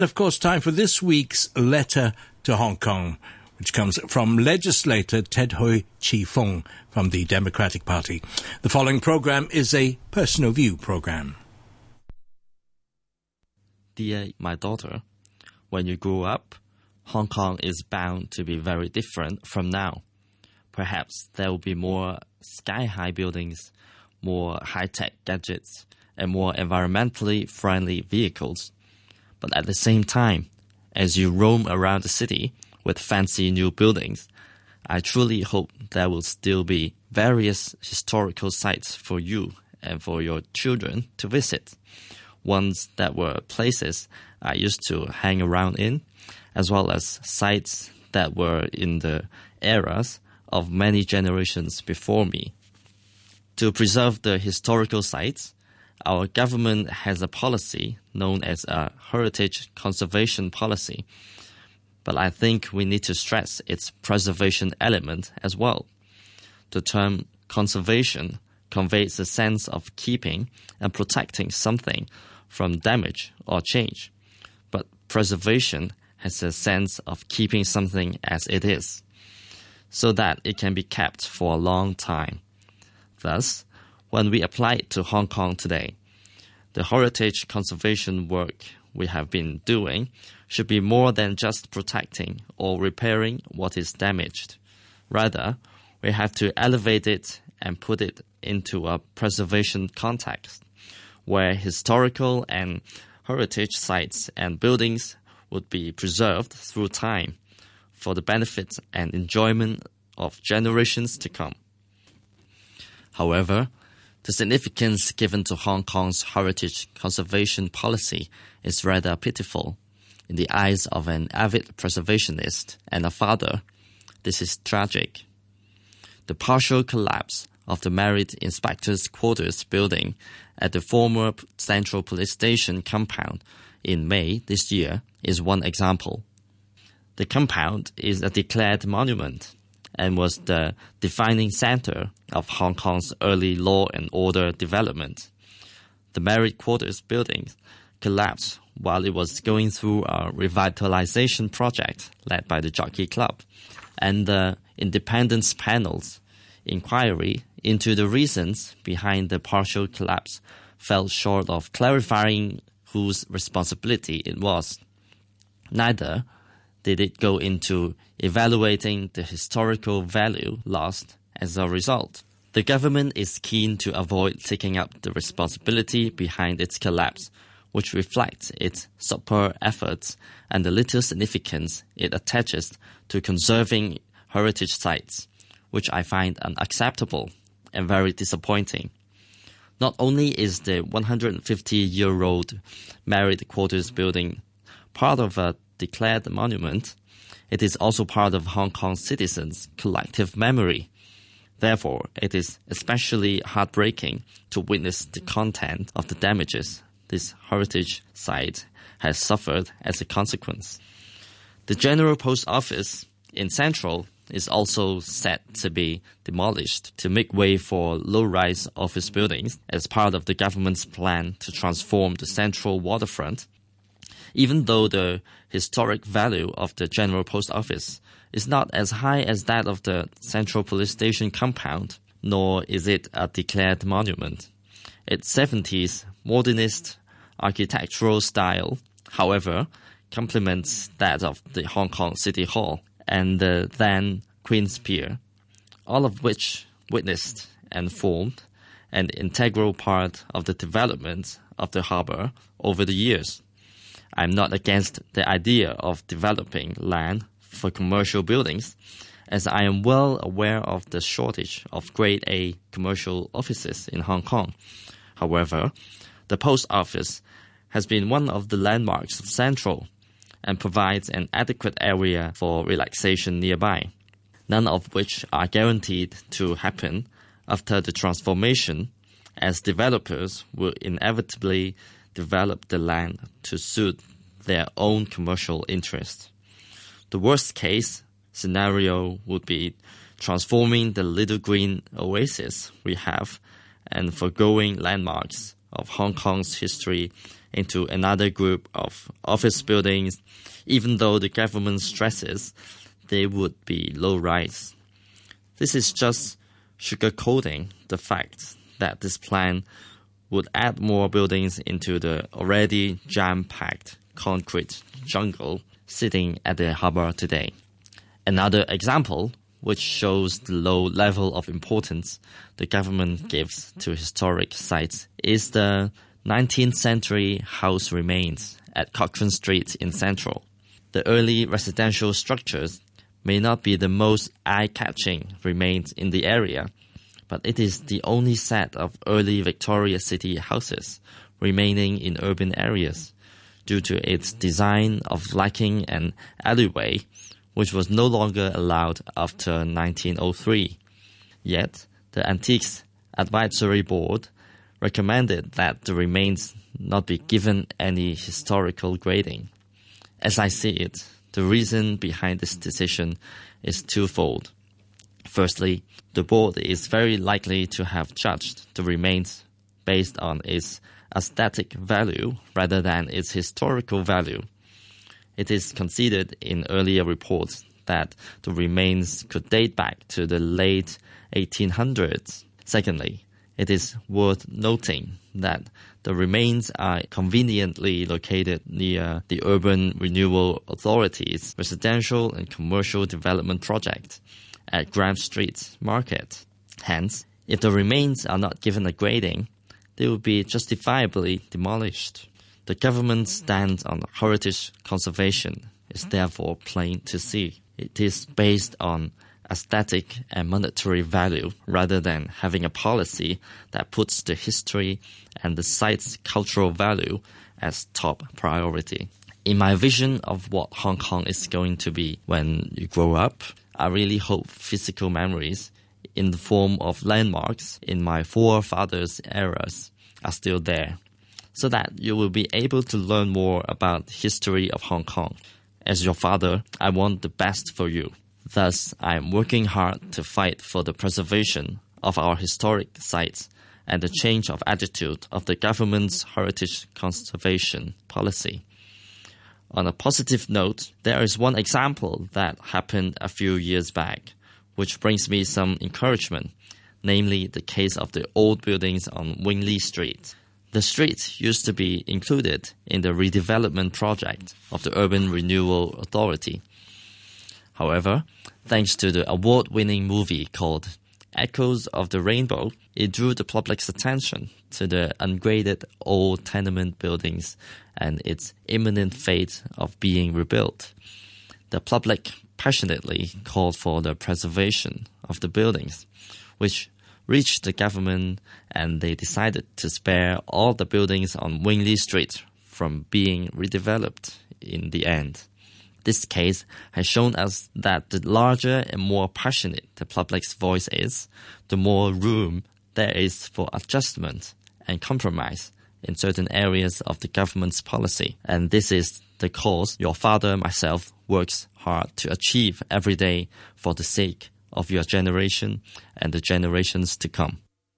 Of course, time for this week's letter to Hong Kong, which comes from legislator Ted Hui Chi Fung from the Democratic Party. The following program is a personal view program. Dear my daughter, when you grow up, Hong Kong is bound to be very different from now. Perhaps there will be more sky high buildings, more high tech gadgets, and more environmentally friendly vehicles. But at the same time, as you roam around the city with fancy new buildings, I truly hope there will still be various historical sites for you and for your children to visit. Ones that were places I used to hang around in, as well as sites that were in the eras of many generations before me. To preserve the historical sites, our government has a policy known as a heritage conservation policy. But I think we need to stress its preservation element as well. The term conservation conveys a sense of keeping and protecting something from damage or change. But preservation has a sense of keeping something as it is, so that it can be kept for a long time. Thus, when we apply it to Hong Kong today, the heritage conservation work we have been doing should be more than just protecting or repairing what is damaged. Rather, we have to elevate it and put it into a preservation context where historical and heritage sites and buildings would be preserved through time for the benefit and enjoyment of generations to come. However, the significance given to Hong Kong's heritage conservation policy is rather pitiful. In the eyes of an avid preservationist and a father, this is tragic. The partial collapse of the Married Inspector's Quarters building at the former Central Police Station compound in May this year is one example. The compound is a declared monument and was the defining center of Hong Kong's early law and order development. The married quarters building collapsed while it was going through a revitalization project led by the Jockey Club, and the Independence Panel's inquiry into the reasons behind the partial collapse fell short of clarifying whose responsibility it was. Neither did it go into evaluating the historical value lost as a result. The government is keen to avoid taking up the responsibility behind its collapse, which reflects its superb efforts and the little significance it attaches to conserving heritage sites, which I find unacceptable and very disappointing. Not only is the 150 year old married quarters building part of a declared monument, it is also part of Hong Kong citizens' collective memory. Therefore, it is especially heartbreaking to witness the content of the damages this heritage site has suffered as a consequence. The General Post Office in Central is also set to be demolished to make way for low rise office buildings as part of the government's plan to transform the central waterfront even though the historic value of the General Post Office is not as high as that of the Central Police Station compound, nor is it a declared monument. Its 70s modernist architectural style, however, complements that of the Hong Kong City Hall and the then Queen's Pier, all of which witnessed and formed an integral part of the development of the harbor over the years. I'm not against the idea of developing land for commercial buildings, as I am well aware of the shortage of grade A commercial offices in Hong Kong. However, the post office has been one of the landmarks of Central and provides an adequate area for relaxation nearby, none of which are guaranteed to happen after the transformation, as developers will inevitably develop the land to suit their own commercial interests. The worst case scenario would be transforming the little green oasis we have and foregoing landmarks of Hong Kong's history into another group of office buildings, even though the government stresses they would be low rise. This is just sugarcoating the fact that this plan would add more buildings into the already jam packed concrete jungle sitting at the harbor today. Another example which shows the low level of importance the government gives to historic sites, is the 19th century house remains at Cochrane Street in Central. The early residential structures may not be the most eye-catching remains in the area, but it is the only set of early Victoria City houses remaining in urban areas due to its design of lacking an alleyway which was no longer allowed after 1903. Yet, the Antiquities Advisory Board recommended that the remains not be given any historical grading. As I see it, the reason behind this decision is twofold. Firstly, the board is very likely to have judged the remains based on its aesthetic value rather than its historical value. It is considered in earlier reports that the remains could date back to the late 1800s. Secondly, it is worth noting that the remains are conveniently located near the Urban Renewal Authority's residential and commercial development project at Graham Street Market. Hence, if the remains are not given a grading, they will be justifiably demolished. The government's stand on heritage conservation is therefore plain to see. It is based on aesthetic and monetary value rather than having a policy that puts the history and the site's cultural value as top priority. In my vision of what Hong Kong is going to be when you grow up, I really hope physical memories in the form of landmarks in my forefathers' eras are still there so that you will be able to learn more about the history of Hong Kong. As your father, I want the best for you. Thus, I am working hard to fight for the preservation of our historic sites and the change of attitude of the government's heritage conservation policy. On a positive note, there is one example that happened a few years back, which brings me some encouragement, namely the case of the old buildings on Wing Lee Street. The street used to be included in the redevelopment project of the Urban Renewal Authority. However, thanks to the award winning movie called Echoes of the Rainbow, it drew the public's attention to the ungraded old tenement buildings and its imminent fate of being rebuilt. The public passionately called for the preservation of the buildings, which reached the government and they decided to spare all the buildings on Wing Lee Street from being redeveloped in the end. This case has shown us that the larger and more passionate the public's voice is, the more room there is for adjustment and compromise in certain areas of the government's policy. And this is the cause your father and myself works hard to achieve every day for the sake of your generation and the generations to come.